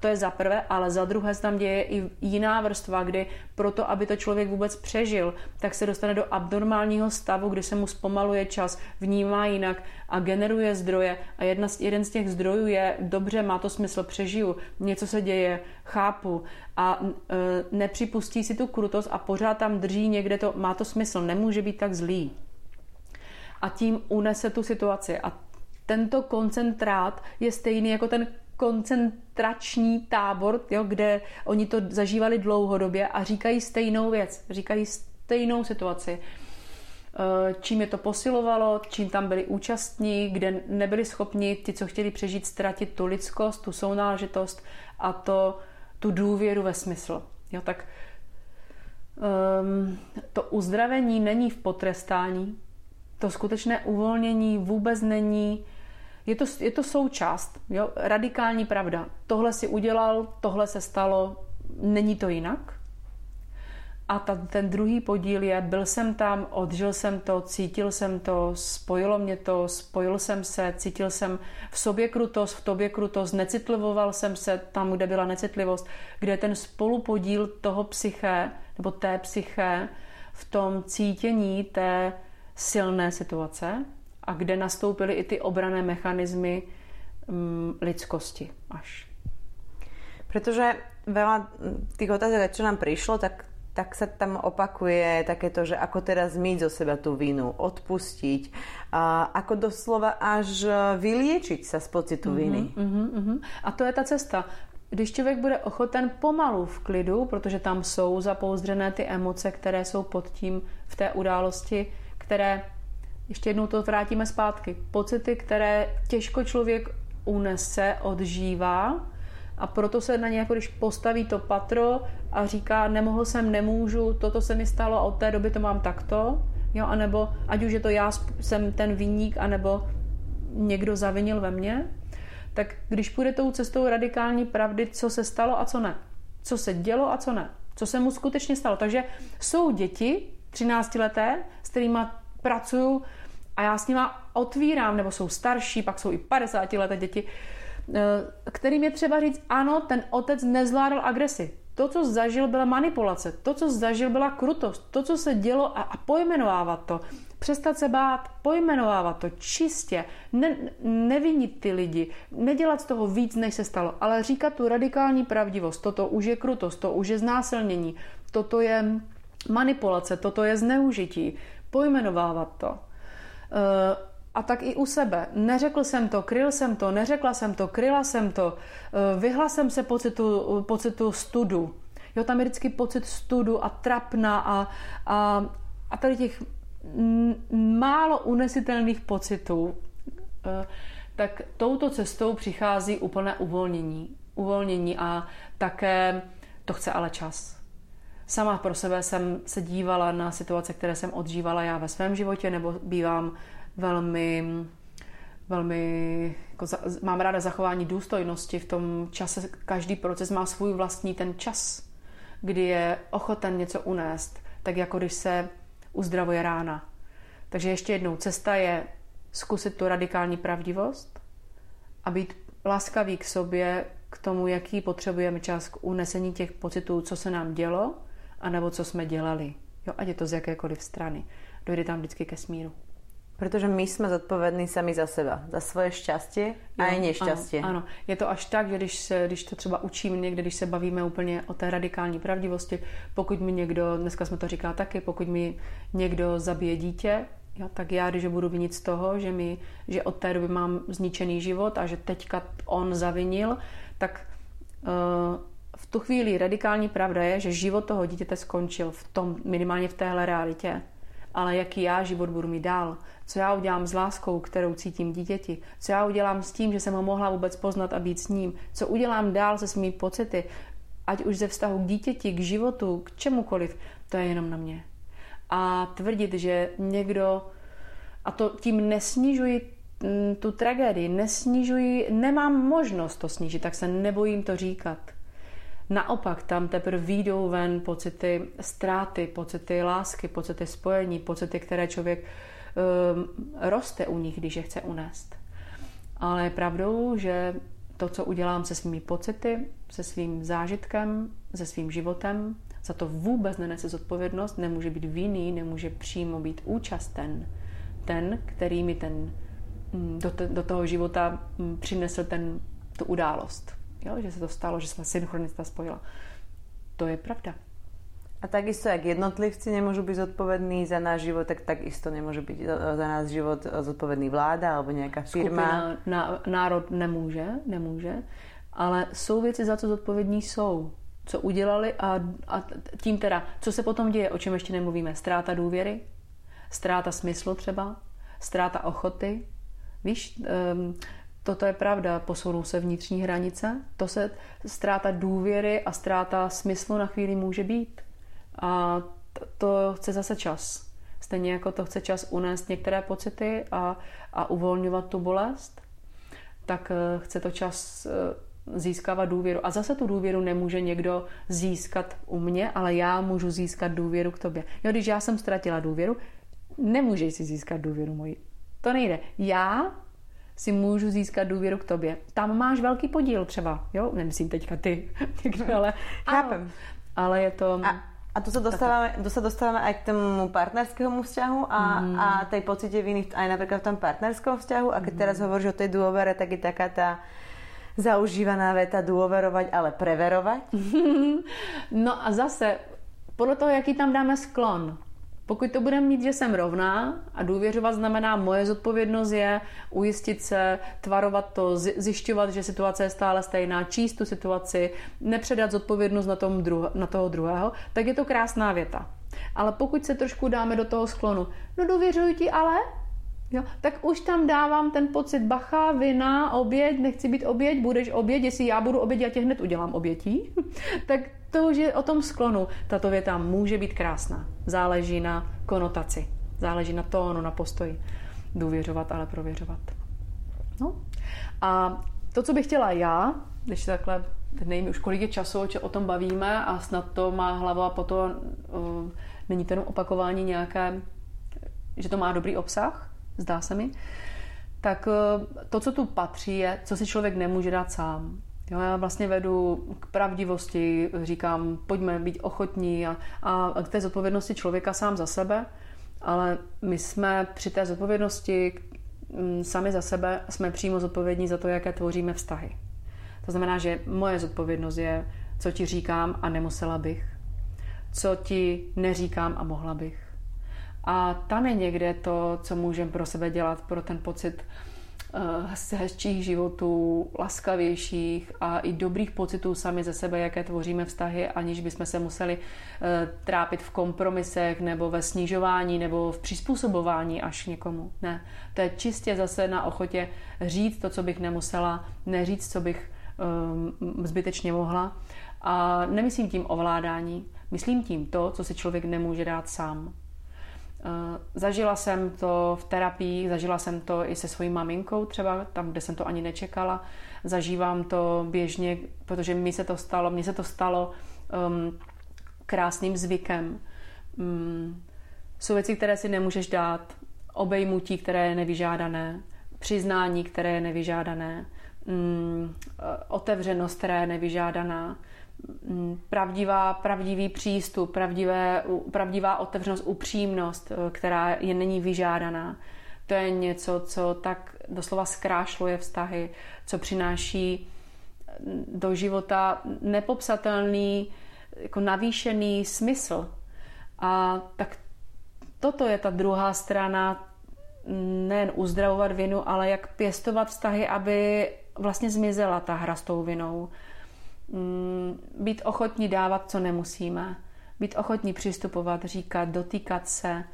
B: to je za prvé, ale za druhé se tam děje i jiná vrstva, kdy proto, aby to člověk vůbec přežil, tak se dostane do abnormálního stavu, kdy se mu zpomaluje čas, vnímá jinak a generuje zdroje. A jedna z, jeden z těch zdrojů je, dobře, má to smysl, přežiju, něco se děje, chápu a e, nepřipustí si tu krutost a pořád tam drží někde to, má to smysl, nemůže být tak zlý. A tím unese tu situaci. A tento koncentrát je stejný jako ten koncentrační tábor, jo, kde oni to zažívali dlouhodobě a říkají stejnou věc, říkají stejnou situaci. Eh, čím je to posilovalo, čím tam byli účastní, kde nebyli schopni ti, co chtěli přežít, ztratit tu lidskost, tu sounáležitost a to, tu důvěru ve smysl. Jo, tak um, to uzdravení není v potrestání, to skutečné uvolnění vůbec není je to, je to součást, jo? radikální pravda. Tohle si udělal, tohle se stalo, není to jinak. A ta, ten druhý podíl je, byl jsem tam, odžil jsem to, cítil jsem to, spojilo mě to, spojil jsem se, cítil jsem v sobě krutost, v tobě krutost, necitlivoval jsem se tam, kde byla necitlivost, kde ten spolupodíl toho psyché, nebo té psyché, v tom cítění té silné situace, a kde nastoupily i ty obrané mechanismy um, lidskosti až.
A: Protože veľa tých otázek, čo nám prišlo, tak, tak sa tam opakuje takéto, že ako teda zmyť zo seba tú vinu, odpustiť, a ako doslova až vyliečiť sa z pocitu mm-hmm, viny.
B: Mm-hmm, mm-hmm. A to je ta cesta. Když člověk bude ochoten pomalu v klidu, protože tam jsou zapouzdřené ty emoce, které jsou pod tím v té události, které ještě jednou to vrátíme zpátky. Pocity, které těžko člověk unese, odžívá a proto se na ně, jako když postaví to patro a říká, nemohl jsem, nemůžu, toto se mi stalo a od té doby to mám takto, jo, anebo ať už je to já jsem ten viník, anebo někdo zavinil ve mně, tak když půjde tou cestou radikální pravdy, co se stalo a co ne, co se dělo a co ne, co se mu skutečně stalo. Takže jsou děti 13 leté, s kterými pracuju a já s nima otvírám, nebo jsou starší, pak jsou i 50 leté děti, eh, kterým je třeba říct, ano, ten otec nezvládal agresi. To, co zažil, byla manipulace. To, co zažil, byla krutost. To, co se dělo a, a pojmenovávat to. Přestat se bát, pojmenovávat to čistě. Ne, nevinit ty lidi. Nedělat z toho víc, než se stalo. Ale říkat tu radikální pravdivost. Toto už je krutost, to už je znásilnění. Toto je manipulace, toto je zneužití pojmenovávat to. Eh, a tak i u sebe. Neřekl jsem to, kryl jsem to, neřekla jsem to, kryla jsem to, eh, vyhla jsem se pocitu, pocitu studu. Jo, tam je vždycky pocit studu a trapna a, a, a tady těch málo unesitelných pocitů, eh, tak touto cestou přichází úplné uvolnění. Uvolnění a také To chce ale čas. Sama pro sebe jsem se dívala na situace, které jsem odžívala já ve svém životě, nebo bývám velmi velmi, jako za, mám ráda zachování důstojnosti v tom čase. Každý proces má svůj vlastní ten čas, kdy je ochoten něco unést, tak jako když se uzdravuje rána. Takže ještě jednou, cesta je zkusit tu radikální pravdivost a být laskavý k sobě, k tomu, jaký potřebujeme čas k unesení těch pocitů, co se nám dělo, anebo co jsme dělali. Jo, ať je to z jakékoliv strany. Dojde tam vždycky ke smíru.
A: Protože my jsme zodpovědní sami za seba, za svoje šťastie a i nešťastie.
B: Ano, ano, je to až tak, že když, se, když to třeba učím někde, když se bavíme úplně o té radikální pravdivosti, pokud mi někdo, dneska jsme to říká taky, pokud mi někdo zabije dítě, jo, tak já, když budu vinit z toho, že, mi, že od té doby mám zničený život a že teďka on zavinil, tak uh, tu chvíli radikální pravda je, že život toho dítěte skončil v tom, minimálně v téhle realitě. Ale jaký já život budu mít dál, co já udělám s láskou, kterou cítím dítěti, co já udělám s tím, že jsem ho mohla vůbec poznat a být s ním, co udělám dál se svými pocity, ať už ze vztahu k dítěti, k životu, k čemukoliv, to je jenom na mě. A tvrdit, že někdo, a to tím nesnižuji mm, tu tragédii, nesnižuji, nemám možnost to snížit, tak se nebojím to říkat. Naopak tam teprve výjdou ven pocity ztráty, pocity lásky, pocity spojení, pocity, které člověk um, roste u nich, když je chce unést. Ale je pravdou, že to, co udělám se svými pocity, se svým zážitkem, se svým životem, za to vůbec nenese zodpovědnost, nemůže být vinný, nemůže přímo být účasten. Ten, který mi ten, mm, do, te, do toho života mm, přinesl ten, tu událost. Jo? Že se to stalo, že se synchronicita spojila. To je pravda.
A: A takisto, jak jednotlivci nemôžu byť zodpovední za náš život, tak takisto nemôže byť za náš život zodpovedný vláda alebo nějaká firma. Skupina,
B: na, národ nemůže, nemůže, ale jsou věci, za co zodpovědní jsou. Co udělali a, a tím teda, co se potom děje, o čem ještě nemluvíme. Ztráta důvěry, ztráta smyslu třeba, ztráta ochoty. Víš, um, Toto je pravda, posunou se vnitřní hranice, to se ztráta důvěry a ztráta smyslu na chvíli může být. A to chce zase čas. Stejně jako to chce čas unést některé pocity a, a uvolňovat tu bolest, tak eh, chce to čas eh, získávat důvěru. A zase tu důvěru nemůže někdo získat u mě, ale já můžu získat důvěru k tobě. Jo, když já jsem ztratila důvěru, nemůžeš si získat důvěru moji. To nejde. Já si můžu získat důvěru k tobě. Tam máš velký podíl třeba, jo? Nemyslím teďka ty, [LAUGHS] ale,
A: Chápem.
B: ale je to...
A: A, a to se dostáváme, to se dostáváme aj k tomu partnerskému vzťahu a, mm. a tej pocite viny aj napríklad v tom partnerskom vzťahu. A keď mm. teraz hovoríš o tej dôvere, tak je taká tá zaužívaná veta dôverovať, ale preverovať. [LAUGHS]
B: no a zase, podle toho, jaký tam dáme sklon. Pokud to budeme mít, že jsem rovná a důvěřovat znamená moje zodpovědnost je ujistit se, tvarovat to, zjišťovat, že situace je stále stejná, číst tu situaci, nepředat zodpovědnost na, tom druh- na toho druhého, tak je to krásná věta. Ale pokud se trošku dáme do toho sklonu, no důvěřuji ti ale, Jo, tak už tam dávám ten pocit bacha, vina, oběť, nechci být oběť, budeš oběť, jestli já budu oběť, já tě hned udělám obětí. [LAUGHS] tak to už je o tom sklonu. Tato věta může být krásná. Záleží na konotaci, záleží na tónu, na postoji. Důvěřovat, ale prověřovat. No. A to, co bych chtěla já, když takhle, nevím už kolik je času, o tom bavíme a snad to má hlava po to, uh, není to jenom opakování nějaké, že to má dobrý obsah, zdá se mi, tak uh, to, co tu patří, je, co si člověk nemůže dát sám. Jo, já vlastně vedu k pravdivosti, říkám, pojďme být ochotní a, a k té zodpovědnosti člověka sám za sebe, ale my jsme při té zodpovědnosti mm, sami za sebe jsme přímo zodpovědní za to, jaké tvoříme vztahy. To znamená, že moje zodpovědnost je, co ti říkám a nemusela bych, co ti neříkám a mohla bych. A tam je někde to, co můžeme pro sebe dělat, pro ten pocit eh, hezčích životů, laskavějších a i dobrých pocitů sami ze sebe, jaké tvoříme vztahy, aniž bychom se museli eh, trápit v kompromisech nebo ve snižování nebo v přizpůsobování až někomu. Ne, to je čistě zase na ochotě říct to, co bych nemusela, neříct, co bych um, zbytečně mohla A nemyslím tím ovládání, myslím tím to, co si člověk nemůže dát sám. Eh, zažila jsem to v terapii, zažila jsem to i se svojí maminkou třeba, tam, kde jsem to ani nečekala. Zažívám to běžně, protože mi se to stalo, mně se to stalo um, krásným zvykem. Um, jsou věci, které si nemůžeš dát, obejmutí, které je nevyžádané, přiznání, které je nevyžádané, um, otevřenost, která je nevyžádaná, pravdivá, pravdivý přístup, pravdivé, pravdivá otevřenost, upřímnost, eh, která je není vyžádaná. To je něco, co tak doslova zkrášluje vztahy, co přináší mm, do života nepopsatelný, jako navýšený smysl. A tak toto je ta druhá strana, mm, nejen uzdravovat vinu, ale jak pěstovat vztahy, aby vlastně zmizela ta hra s tou vinou Mm, být ochotní dávat, co nemusíme, být ochotní přistupovat, říkat, dotýkat se,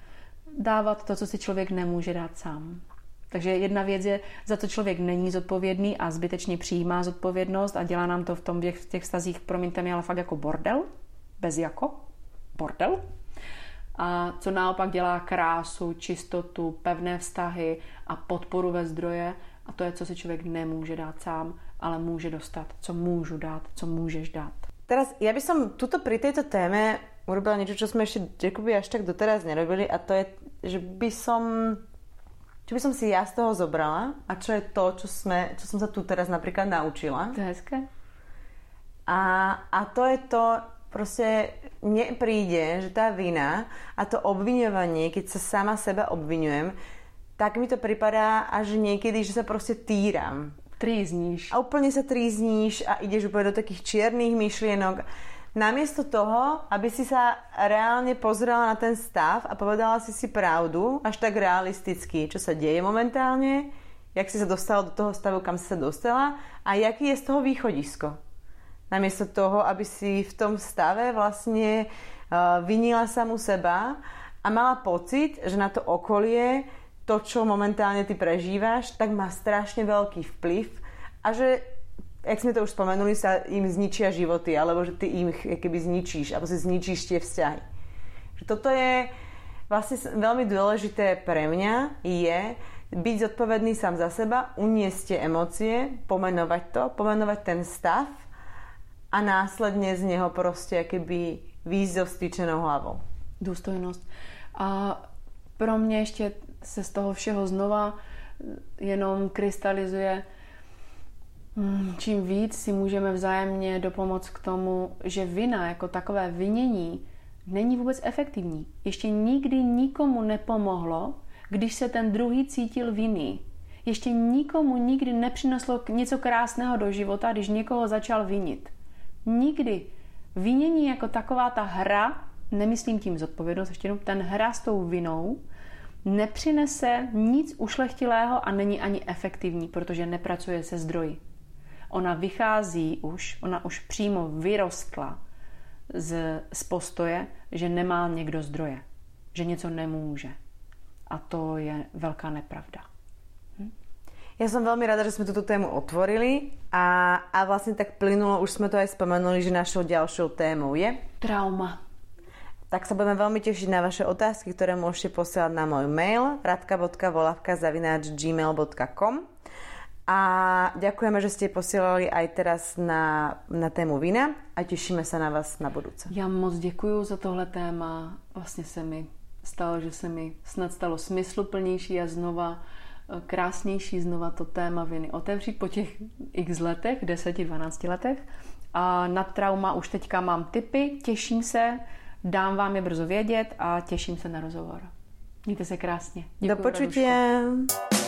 B: dávat to, co si člověk nemůže dát sám. Takže jedna věc je, za co člověk není zodpovědný a zbytečně přijímá zodpovědnost a dělá nám to v, tom, v těch vztazích, promiňte mi, ale fakt jako bordel, bez jako, bordel. A co naopak dělá krásu, čistotu, pevné vztahy a podporu ve zdroje a to je, co si člověk nemůže dát sám ale může dostat, co můžu dát, co můžeš dát.
A: Teraz, ja by som tuto pri tejto téme urobila niečo, čo sme ešte Jacobi až tak doteraz nerobili a to je, že by som čo by som si ja z toho zobrala a čo je to, čo, sme, čo som sa tu teraz napríklad naučila.
B: To je hezké.
A: A, a to je to, proste mne príde, že tá vina a to obviňovanie, keď sa sama seba obviňujem, tak mi to pripadá až niekedy, že sa proste týram.
B: Trízníš.
A: A úplne sa trízníš a ideš úplne do takých čiernych myšlienok. Namiesto toho, aby si sa reálne pozrela na ten stav a povedala si si pravdu, až tak realisticky, čo sa deje momentálne, jak si sa dostala do toho stavu, kam si sa dostala a jaký je z toho východisko. Namiesto toho, aby si v tom stave vlastne uh, vinila samu seba a mala pocit, že na to okolie to, čo momentálne ty prežívaš, tak má strašne veľký vplyv a že, jak sme to už spomenuli, sa im zničia životy, alebo že ty im keby zničíš, alebo si zničíš tie vzťahy. Že toto je vlastne veľmi dôležité pre mňa, je byť zodpovedný sám za seba, uniesť tie emócie, pomenovať to, pomenovať ten stav a následne z neho proste keby výjsť so hlavou.
B: Důstojnost. A pro mě ještě se z toho všeho znova jenom krystalizuje, hmm, čím víc si můžeme vzájemně dopomoct k tomu, že vina jako takové vinění není vůbec efektivní. Ještě nikdy nikomu nepomohlo, když se ten druhý cítil vinný. Ještě nikomu nikdy nepřineslo něco krásného do života, když někoho začal vinit. Nikdy. Vinění jako taková ta hra, nemyslím tím zodpovědnost, ještě jenom ten hra s tou vinou, nepřinese nic ušlechtilého a není ani efektivní, protože nepracuje se zdroji. Ona vychází už, ona už přímo vyrostla z, z postoje, že nemá někdo zdroje, že něco nemůže. A to je velká nepravda.
A: Hm? Ja som veľmi rada, že sme túto tému otvorili a, a vlastne tak plynulo, už sme to aj spomenuli, že našou ďalšou témou je...
B: Trauma
A: tak sa budeme veľmi tešiť na vaše otázky, ktoré môžete posielať na môj mail radka.volavka.gmail.com a ďakujeme, že ste posielali aj teraz na, na tému vina a tešíme sa na vás na budúce.
B: Já moc děkuji za tohle téma. Vlastně se mi stalo, že se mi snad stalo smysluplnější a znova eh, krásnější znova to téma viny otevřít po těch x letech, 10-12 letech. A na trauma už teďka mám tipy, těším se, Dám vám je brzo vědět a těším se na rozhovor. Mějte se krásně.
A: Děkuji, Do počutě. Radušku.